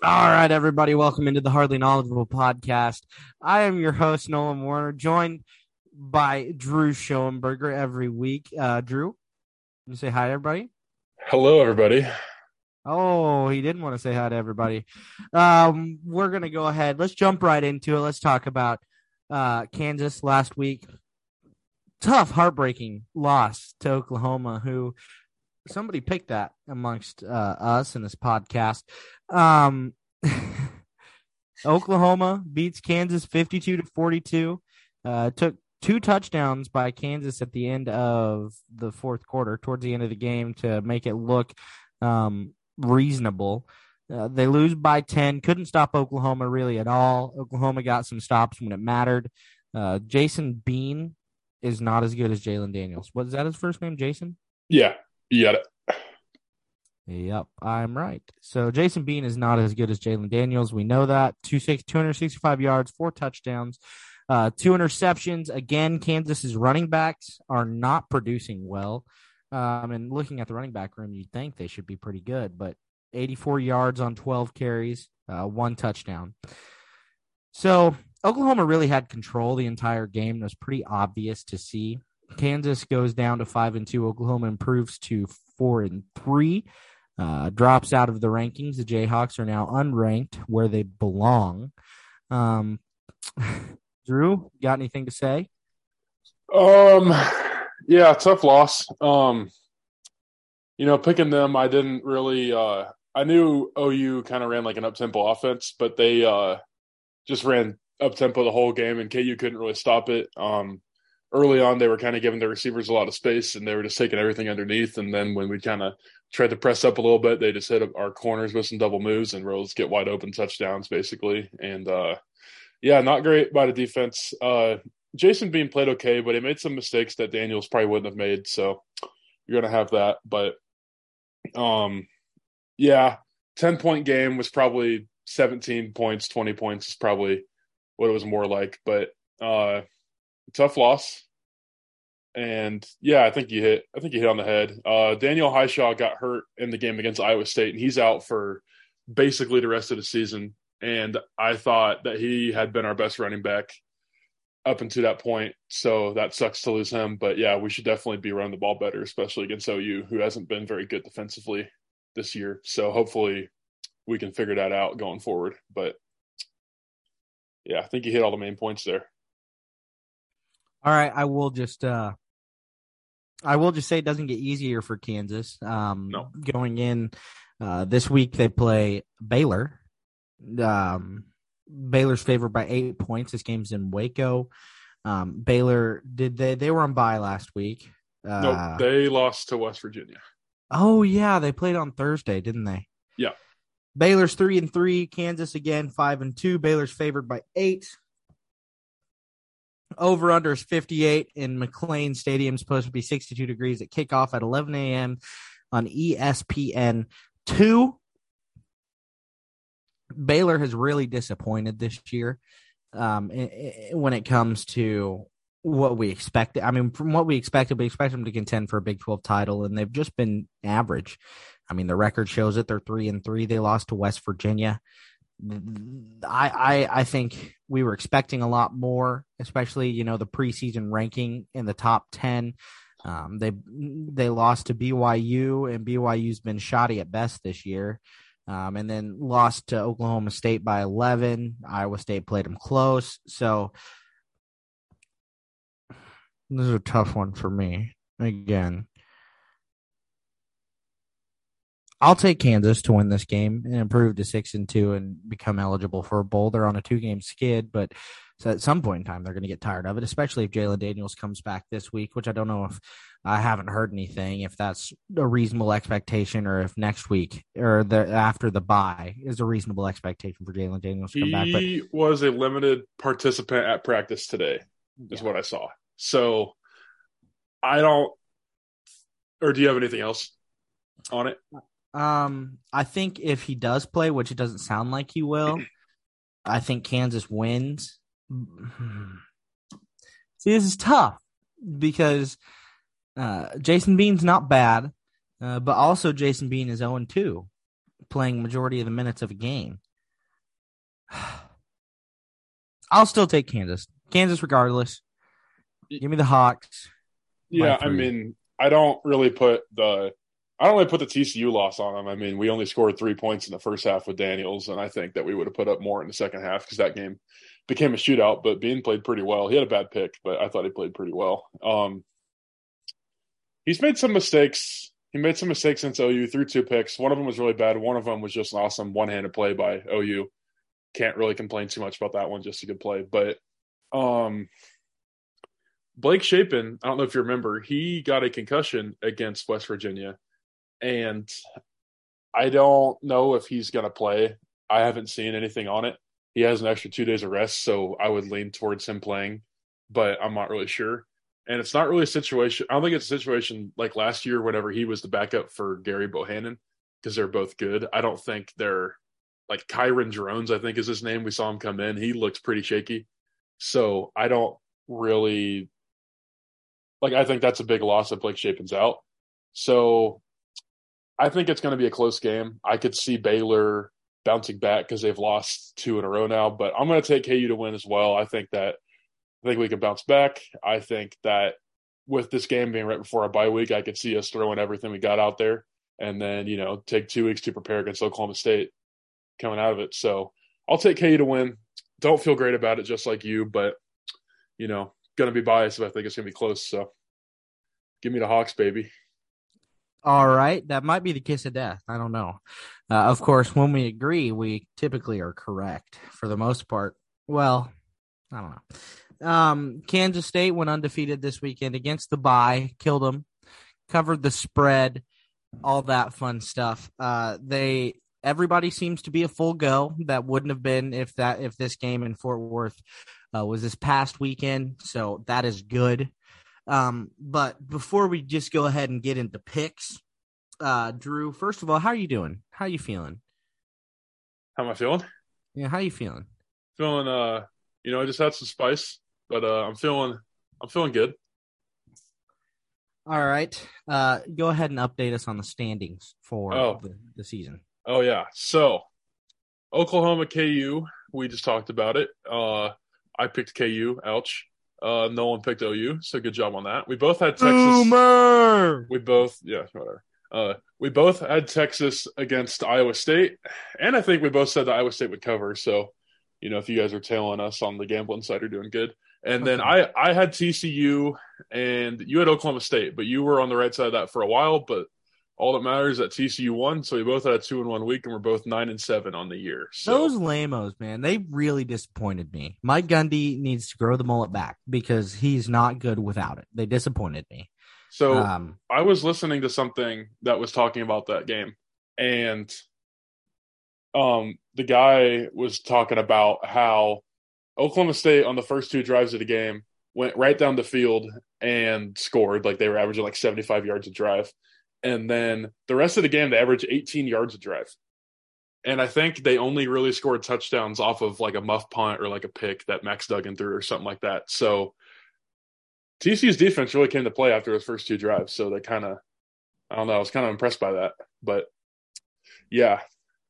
All right, everybody, welcome into the Hardly Knowledgeable podcast. I am your host, Nolan Werner, joined by Drew Schoenberger every week. Uh, Drew, you say hi, everybody. Hello, everybody. Oh, he didn't want to say hi to everybody. Um, we're gonna go ahead. Let's jump right into it. Let's talk about uh, Kansas last week. Tough, heartbreaking loss to Oklahoma, who somebody picked that amongst uh, us in this podcast. Um, Oklahoma beats Kansas 52 to 42. Uh, took two touchdowns by Kansas at the end of the fourth quarter, towards the end of the game, to make it look um, reasonable. Uh, they lose by 10. Couldn't stop Oklahoma really at all. Oklahoma got some stops when it mattered. Uh, Jason Bean is not as good as Jalon Daniels. Was that his first name, Jason? Yeah, it. Yep, I'm right. So Jason Bean is not as good as Jalon Daniels. We know that. 265 yards, four touchdowns, uh, two interceptions. Again, Kansas's running backs are not producing well. Um, and looking at the running back room, you'd think they should be pretty good, but 84 yards on 12 carries, uh, one touchdown. So Oklahoma really had control the entire game. It was pretty obvious to see. Kansas goes down to five and two. Oklahoma improves to four and three. Uh, drops out of the rankings. The Jayhawks are now unranked where they belong. Um, Drew, got anything to say? Um, yeah, tough loss. Um, you know, picking them, I didn't really. Uh, I knew OU kind of ran like an up tempo offense, but they uh, just ran up tempo the whole game, and KU couldn't really stop it. Um, early on, they were kind of giving the receivers a lot of space, and they were just taking everything underneath. And then when we kind of tried to press up a little bit, they just hit our corners with some double moves, and Rose get wide open touchdowns basically. And uh, yeah, not great by the defense. Uh, Jason Bean played okay, but he made some mistakes that Daniels probably wouldn't have made. So you're gonna have that, but um, yeah, ten point game was probably 17 points, 20 points is probably what it was more like. But uh, tough loss. And yeah, I think you hit. I think you hit on the head. Uh, Daniel Hishaw got hurt in the game against Iowa State, and he's out for basically the rest of the season. And I thought that he had been our best running back up until that point. So that sucks to lose him. But yeah, we should definitely be running the ball better, especially against OU, who hasn't been very good defensively this year. So hopefully we can figure that out going forward. But yeah, I think you hit all the main points there. All right, I will just uh I will just say it doesn't get easier for Kansas. Um no. going in uh this week they play Baylor. Um Baylor's favored by 8 points. This game's in Waco. Um Baylor did they they were on bye last week. Uh, nope, they lost to West Virginia. Oh yeah, they played on Thursday, didn't they? Yeah. Baylor's 3 and 3, Kansas again 5 and 2. Baylor's favored by 8 over under is 58 in McLane Stadium. Supposed to be 62 degrees at kickoff at 11 a.m. on ESPN two. Baylor has really disappointed this year um, when it comes to what we expected. I mean, from what we expected, we expect them to contend for a Big 12 title, and they've just been average. I mean, the record shows it. They're three and three. They lost to West Virginia. I, I I think we were expecting a lot more, especially you know the preseason ranking in the top ten. Um, they they lost to BYU, and BYU's been shoddy at best this year. Um, and then lost to Oklahoma State by 11. Iowa State played them close. So this is a tough one for me. Again, I'll take Kansas to win this game and improve to six and two and become eligible for a bowl. They're on a two game skid, but so at some point in time they're going to get tired of it, especially if Jalon Daniels comes back this week, which I don't know if I haven't heard anything if that's a reasonable expectation or if next week or the after the bye is a reasonable expectation for Jalon Daniels to come he back. But He was a limited participant at practice today, is Yeah. what I saw. So I don't. Or do you have anything else on it? Um, I think if he does play, which it doesn't sound like he will, I think Kansas wins. See, this is tough because uh, Jason Bean's not bad, uh, but also Jason Bean is 0 2, playing majority of the minutes of a game. I'll still take Kansas. Kansas, regardless. Give me the Hawks. Yeah, I mean, I don't really put the I don't really put the TCU loss on them. I mean, we only scored three points in the first half with Daniels, and I think that we would have put up more in the second half because that game became a shootout. But Bean played pretty well. He had a bad pick, but I thought he played pretty well. Um, he's made some mistakes. He made some mistakes since OU threw two picks. One of them was really bad. One of them was just an awesome one-handed play by OU. Can't really complain too much about that one. Just a good play, but um, Blake Shapen, I don't know if you remember, he got a concussion against West Virginia. And I don't know if he's going to play. I haven't seen anything on it. He has an extra two days of rest, so I would lean towards him playing, but I'm not really sure. And it's not really a situation. I don't think it's a situation like last year, whenever he was the backup for Gerry Bohanon, because they're both good. I don't think they're like Kyron Drones, I think is his name. We saw him come in. He looks pretty shaky. So I don't really like I think that's a big loss if Blake Shapen's out. So I think it's going to be a close game. I could see Baylor bouncing back because they've lost two in a row now, but I'm going to take KU to win as well. I think that I think we can bounce back. I think that with this game being right before our bye week, I could see us throwing everything we got out there and then, you know, take two weeks to prepare against Oklahoma State coming out of it. So I'll take KU to win. Don't feel great about it just like you, but, you know, going to be biased if I think it's going to be close. So give me the Hawks, baby. All right, that might be the kiss of death. I don't know. Uh, of course, when we agree, we typically are correct for the most part. Well, I don't know. Um, Kansas State went undefeated this weekend against the bye, killed them, covered the spread, all that fun stuff. Uh, they everybody seems to be a full go. That wouldn't have been if that if this game in Fort Worth uh, was this past weekend. So that is good. Um, but before we just go ahead and get into picks, uh, Drew, first of all, how are you doing? How are you feeling? How am I feeling? Yeah, how are you feeling? Feeling uh, you know, I just had some spice, but uh I'm feeling I'm feeling good. All right. Uh go ahead and update us on the standings for oh. the, the season. Oh yeah. So Oklahoma KU, we just talked about it. Uh I picked KU, ouch. Uh, no one picked OU, so good job on that. We both had Texas. Boomer! We both, yeah, whatever. Uh, we both had Texas against Iowa State, and I think we both said that Iowa State would cover. So, you know, if you guys are tailing us on the gambling side, you're doing good. And then I, I had TCU, and you had Oklahoma State, but you were on the right side of that for a while. But all that matters is that TCU won, so we both had a two and one week, and we're both nine and seven on the year. So. Those lamos, man, they really disappointed me. Mike Gundy needs to grow the mullet back because he's not good without it. They disappointed me. So um, I was listening to something that was talking about that game, and um, the guy was talking about how Oklahoma State on the first two drives of the game went right down the field and scored. Like they were averaging like seventy five yards a drive and then the rest of the game they averaged 18 yards a drive. And I think they only really scored touchdowns off of like a muff punt or like a pick that Max Duggan threw or something like that. So TCU's defense really came to play after those first two drives. So they kind of, I don't know, I was kind of impressed by that. But yeah,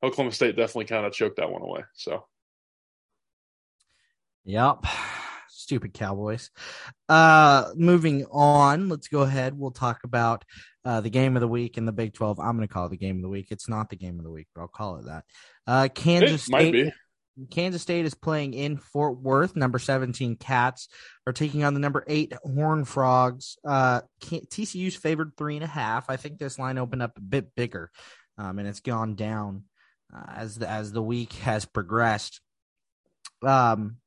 Oklahoma State definitely kind of choked that one away. So. Yep. Stupid Cowboys. Uh, moving on, let's go ahead. We'll talk about uh, the game of the week in the Big 12. I'm going to call it the game of the week. It's not the game of the week, but I'll call it that. Uh, Kansas it State. Kansas State is playing in Fort Worth. Number 17 Cats are taking on the number eight Horn Frogs. Uh, TCU's favored three and a half. I think this line opened up a bit bigger, um, and it's gone down uh, as the as the week has progressed. Um,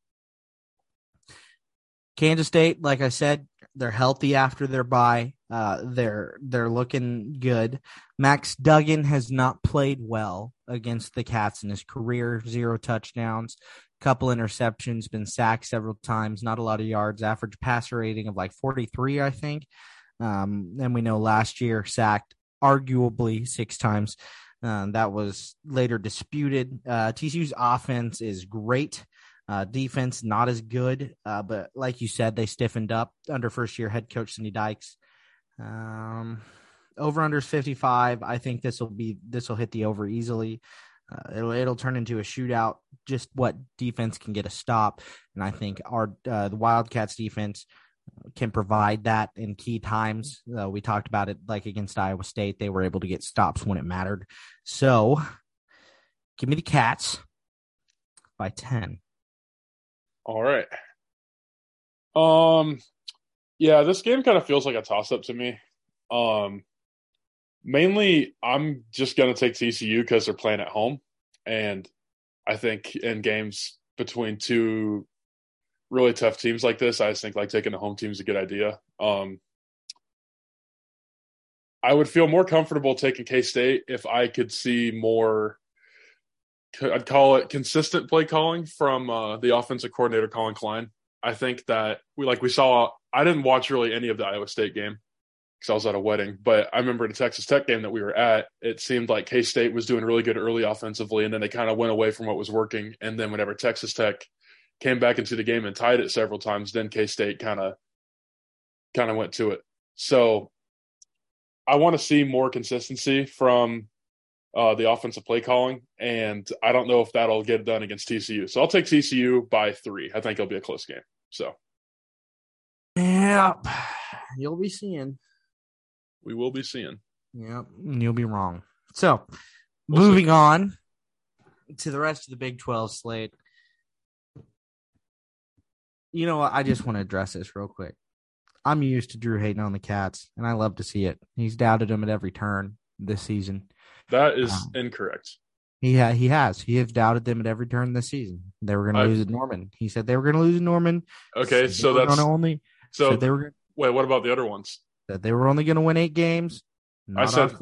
Kansas State, like I said, they're healthy after their bye. Uh, they're they're looking good. Max Duggan has not played well against the Cats in his career. Zero touchdowns, couple interceptions, been sacked several times. Not a lot of yards. Average passer rating of like 43, I think. Um, and we know last year sacked arguably six times. Uh, that was later disputed. Uh, TCU's offense is great. Uh, defense not as good, uh, but like you said, they stiffened up under first year head coach Sonny Dykes. Um, over under 55. I think this will be this will hit the over easily. Uh, it'll it'll turn into a shootout. Just what defense can get a stop, and I think our uh, the Wildcats defense can provide that in key times. Uh, we talked about it like against Iowa State; they were able to get stops when it mattered. So, give me the Cats by ten. All right. Um, yeah, this game kind of feels like a toss up to me. Um, mainly, I'm just going to take TCU because they're playing at home. And I think in games between two really tough teams like this, I just think like taking the home team is a good idea. Um, I would feel more comfortable taking K State if I could see more. I'd call it consistent play calling from uh, the offensive coordinator Collin Klein. I think that we like we saw. I didn't watch really any of the Iowa State game because I was at a wedding, but I remember the Texas Tech game that we were at. It seemed like K State was doing really good early offensively, and then they kind of went away from what was working. And then whenever Texas Tech came back into the game and tied it several times, then K State kind of kind of went to it. So I want to see more consistency from uh, the offensive play calling, and I don't know if that'll get done against TCU. So I'll take TCU by three. I think it'll be a close game. So, yeah, you'll be seeing. We will be seeing. Yep, you'll be wrong. So, we'll moving see. on to the rest of the Big Twelve slate. You know what? I just want to address this real quick. I'm used to Drew hating on the Cats, and I love to see it. He's doubted them at every turn this season. That is um, incorrect. He ha- he has. He has doubted them at every turn this season. They were going to lose at Norman. He said they were going to lose at Norman. Okay, so that's only. So they were. Wait, what about the other ones? That they were only going to win eight games. I said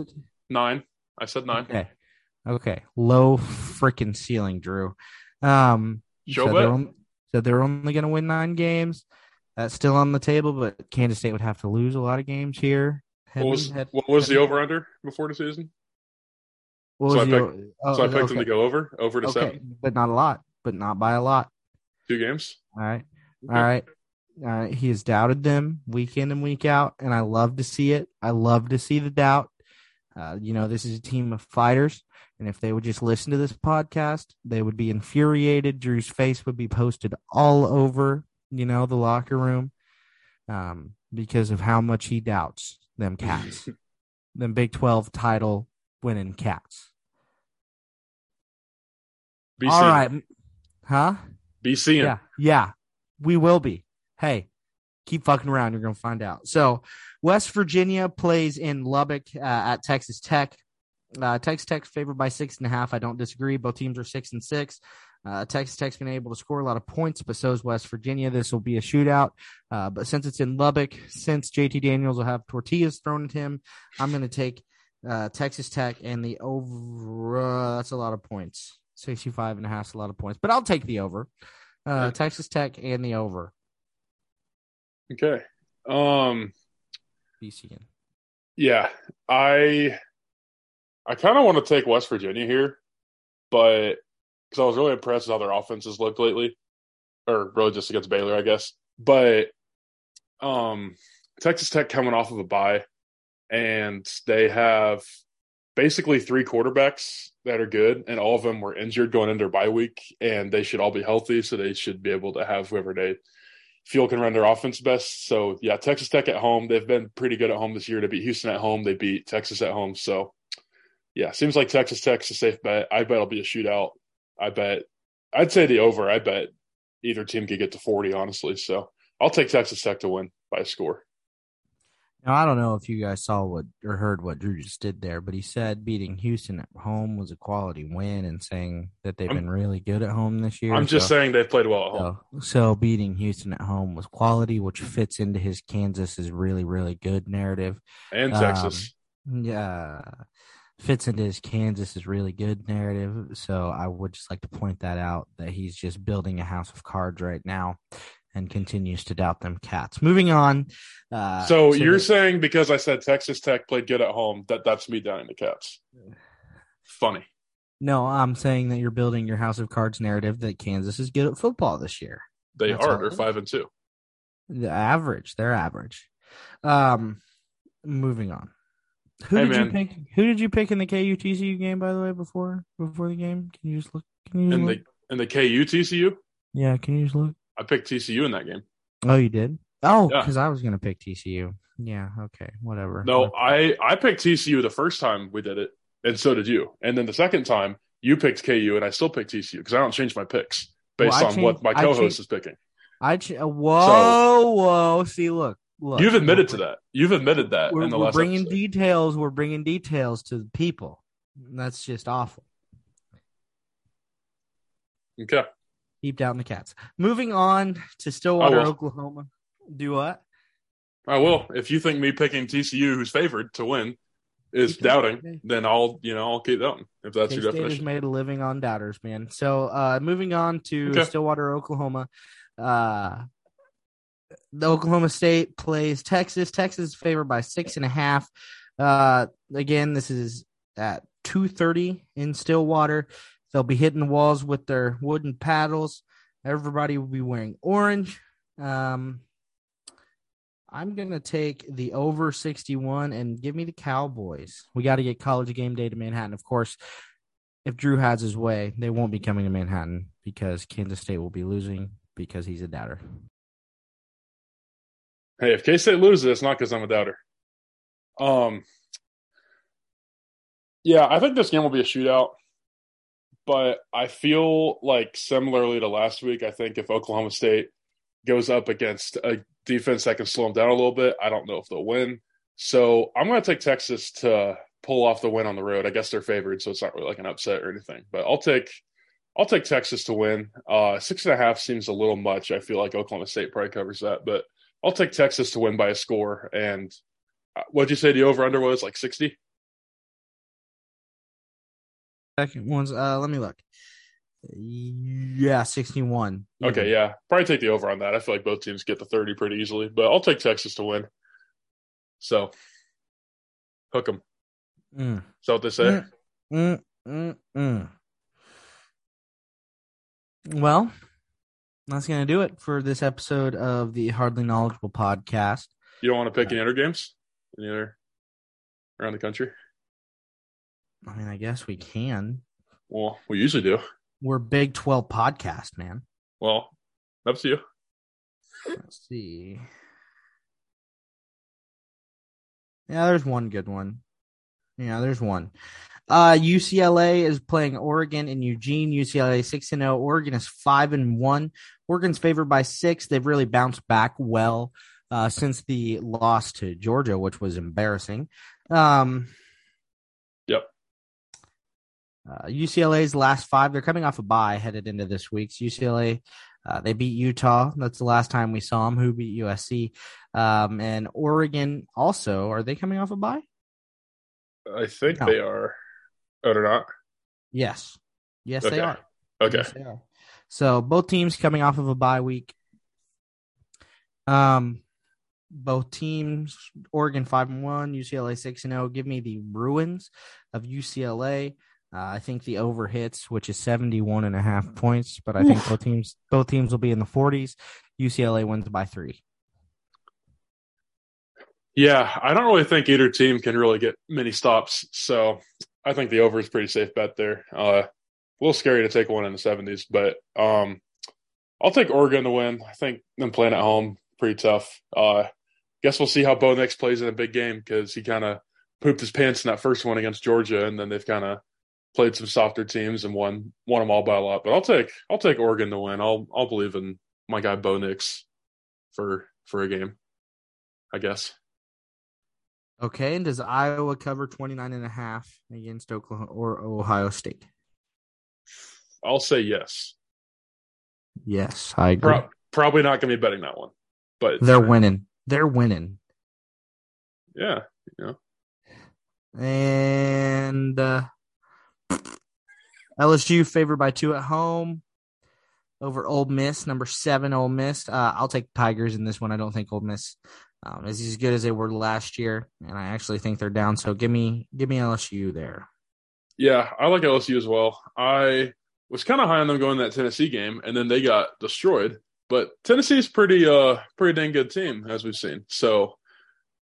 nine. I said nine. Okay. Okay. Low freaking ceiling, Drew. Um, Show so they're, only, so they're only going to win nine games. That's still on the table, but Kansas State would have to lose a lot of games here. What was, head, what was the over under before the season? What so, I picked, your, oh, so I picked okay. them to go over, over to okay. seven. But not a lot, but not by a lot. Two games. All right. Okay. All right. All right. He has doubted them week in and week out, and I love to see it. I love to see the doubt. Uh, you know, this is a team of fighters, and if they would just listen to this podcast, they would be infuriated. Drew's face would be posted all over, you know, the locker room um, because of how much he doubts them cats, them Big 12 title winning cats. Be All right. Huh? Be seeing. Yeah. Yeah. We will be. Hey, keep fucking around. You're going to find out. So, West Virginia plays in Lubbock uh, at Texas Tech. Uh, Texas Tech favored by six and a half. I don't disagree. Both teams are six and six. Uh, Texas Tech's been able to score a lot of points, but so is West Virginia. This will be a shootout. Uh, but since it's in Lubbock, since JT Daniels will have tortillas thrown at him, I'm going to take uh, Texas Tech and the over. Uh, that's a lot of points. 65 and a half is a lot of points, but I'll take the over. Uh, Texas Tech and the over. Okay. Um, BCN. Yeah, I I kind of want to take West Virginia here, but because I was really impressed with how their offenses looked lately, or really just against Baylor, I guess. But um, Texas Tech coming off of a bye, and they have basically three quarterbacks that are good, and all of them were injured going into their bye week, and they should all be healthy, so they should be able to have whoever they feel can run their offense best. So yeah, Texas Tech at home, they've been pretty good at home this year. They beat Houston at home, they beat Texas at home. So yeah, seems like Texas Tech's a safe bet. I bet it'll be a shootout. I bet I'd say the over. I bet either team could get to forty, honestly. So I'll take Texas Tech to win by a score. Now I don't know if you guys saw what or heard what Drew just did there, but he said beating Houston at home was a quality win, and saying that they've I'm, been really good at home this year. I'm just so, saying they've played well at home. So, so beating Houston at home was quality, which fits into his Kansas is really really good narrative. And Texas, um, yeah, fits into his Kansas is really good narrative. So I would just like to point that out that he's just building a house of cards right now and continues to doubt them cats. Moving on. Uh, so you're the, saying because I said Texas Tech played good at home that that's me doubting the cats? Funny. No, I'm saying that you're building your house of cards narrative that Kansas is good at football this year. They that's are. They're five and two. The average. They're average. Um, moving on. Who Hey, did you pick? Who did you pick in the KU TCU game? By the way, before before the game, can you just look? Can you In look? the in the KU TCU, yeah, can you just look? I picked TCU in that game. Oh, you did. Oh, Yeah. because I was gonna pick TCU. Yeah. Okay. Whatever. No, I I picked TCU the first time we did it, and so did you. And then the second time you picked KU, and I still picked TCU because I don't change my picks based Well, on what my co-host changed- is picking. I ch- uh, whoa whoa. See, look, look. You've admitted to that. You've admitted that We're, in the we're last bringing episode. details. We're bringing details to the people. That's just awful. okay. Deep down the cats. Moving on to Stillwater. Oklahoma. Do what? I will. If you think me picking TCU, who's favored to win, is doubting, then I'll you know I'll keep doubting if that's your K-State has definition. made a living on doubters, man. So, uh, moving on to Okay. Stillwater, Oklahoma. Uh, the Oklahoma State plays Texas. Texas is favored by six and a half. Uh, again, this is at two thirty in Stillwater. They'll be hitting the walls with their wooden paddles. Everybody will be wearing orange. Um, I'm gonna take the over 61 and give me the Cowboys. We got to get college game day to Manhattan. Of course, if Drew has his way, they won't be coming to Manhattan because Kansas State will be losing because he's a doubter. Hey, if K State loses, it's not because I'm a doubter. Um, yeah, I think this game will be a shootout, but I feel like similarly to last week, I think if Oklahoma State goes up against a defense that can slow them down a little bit, I don't know if they'll win. So I'm going to take Texas to pull off the win on the road. I guess they're favored, so it's not really like an upset or anything. But I'll take I'll take Texas to win. Uh, six and a half seems a little much. I feel like Oklahoma State probably covers that, but I'll take Texas to win by a score. And uh, what'd you say the over under was like 60? Second one's uh let me look. Yeah, 61. Okay, yeah. Probably take the over on that. I feel like both teams get the 30 pretty easily, but I'll take Texas to win. So, hook them. Mm. Is that what they say? Mm, mm, mm. Well, that's going to do it for this episode of the Hardly Knowledgeable podcast. You don't want to pick any other games? Any other around the country? I mean, I guess we can. Well, we usually do. We're Big 12 podcast, man. Well, up to you. Let's see. Yeah, there's one good one. Yeah, there's one. Uh UCLA is playing Oregon in Eugene. UCLA 6 and 0. Oregon is 5 and 1. Oregon's favored by 6. They've really bounced back well uh since the loss to Georgia, which was embarrassing. Um. Uh, UCLA's last five, they're coming off a bye headed into this week's. UCLA, uh, they beat Utah. That's the last time we saw them. Who beat USC? Um, and Oregon also, are they coming off a bye? I think No. they are. Oh, they're not? Yes. Yes, Okay. they are. Okay. Yes, they are. So both teams coming off of a bye week. Um, both teams, Oregon five and one, UCLA six and zero. Give me the Bruins of UCLA. Uh, I think the over hits, which is 71 and a half points, but I think both teams both teams will be in the 40s. UCLA wins by three. Yeah, I don't really think either team can really get many stops. So I think the over is pretty safe bet there. Uh, a little scary to take one in the 70s, but um, I'll take Oregon to win. I think them playing at home pretty tough. Uh, guess we'll see how Bo Nix plays in a big game because he kind of pooped his pants in that first one against Georgia, and then they've kind of played some softer teams and won won them all by a lot. But I'll take I'll take Oregon to win. I'll I'll believe in my guy Bo Nix for for a game. I guess. Okay, and does Iowa cover 29 and a half against Oklahoma or Ohio State? I'll say yes. Yes, I agree. Pro- probably not going to be betting that one, but They're winning. They're winning. yeah, you know. And uh, LSU favored by two at home over Ole Miss, number seven Ole Miss. Uh, I'll take Tigers in this one. I don't think Ole Miss um, is as good as they were last year, and I actually think they're down. So give me give me LSU there. yeah, I like LSU as well. I was kind of high on them going that Tennessee game, and then they got destroyed. But Tennessee's pretty uh pretty dang good team as we've seen. So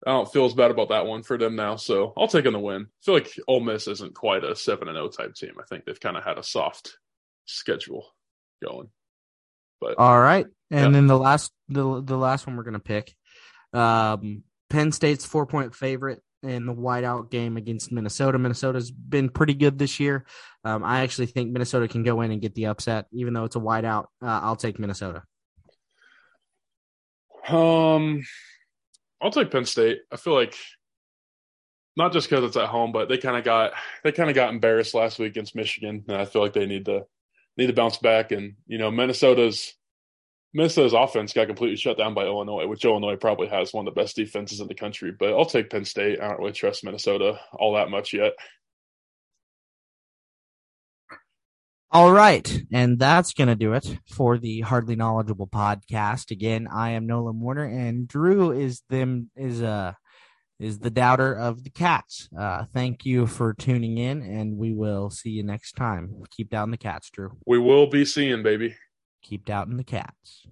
I don't feel as bad about that one for them now. So I'll take them the win. I feel like Ole Miss isn't quite a seven and zero type team. I think they've kind of had a soft schedule going. But all right, and yeah. then the last the the last one we're gonna pick, um, Penn State's four point favorite in the whiteout game against Minnesota. Minnesota's been pretty good this year. Um, I actually think Minnesota can go in and get the upset, even though it's a whiteout. Uh, I'll take Minnesota. Um, I'll take Penn State. I feel like not just because it's at home, but they kind of got they kind of got embarrassed last week against Michigan, and I feel like they need to need to bounce back. And you know, Minnesota's Minnesota's offense got completely shut down by Illinois, which Illinois probably has one of the best defenses in the country. But I'll take Penn State. I don't really trust Minnesota all that much yet. All right. And that's going to do it for the Hardly Knowledgeable podcast. Again, I am Nolan Werner and Drew is them is uh is the doubter of the cats. Uh thank you for tuning in and we will see you next time. Keep down the cats, Drew. We will be seeing, baby. Keep doubting the cats.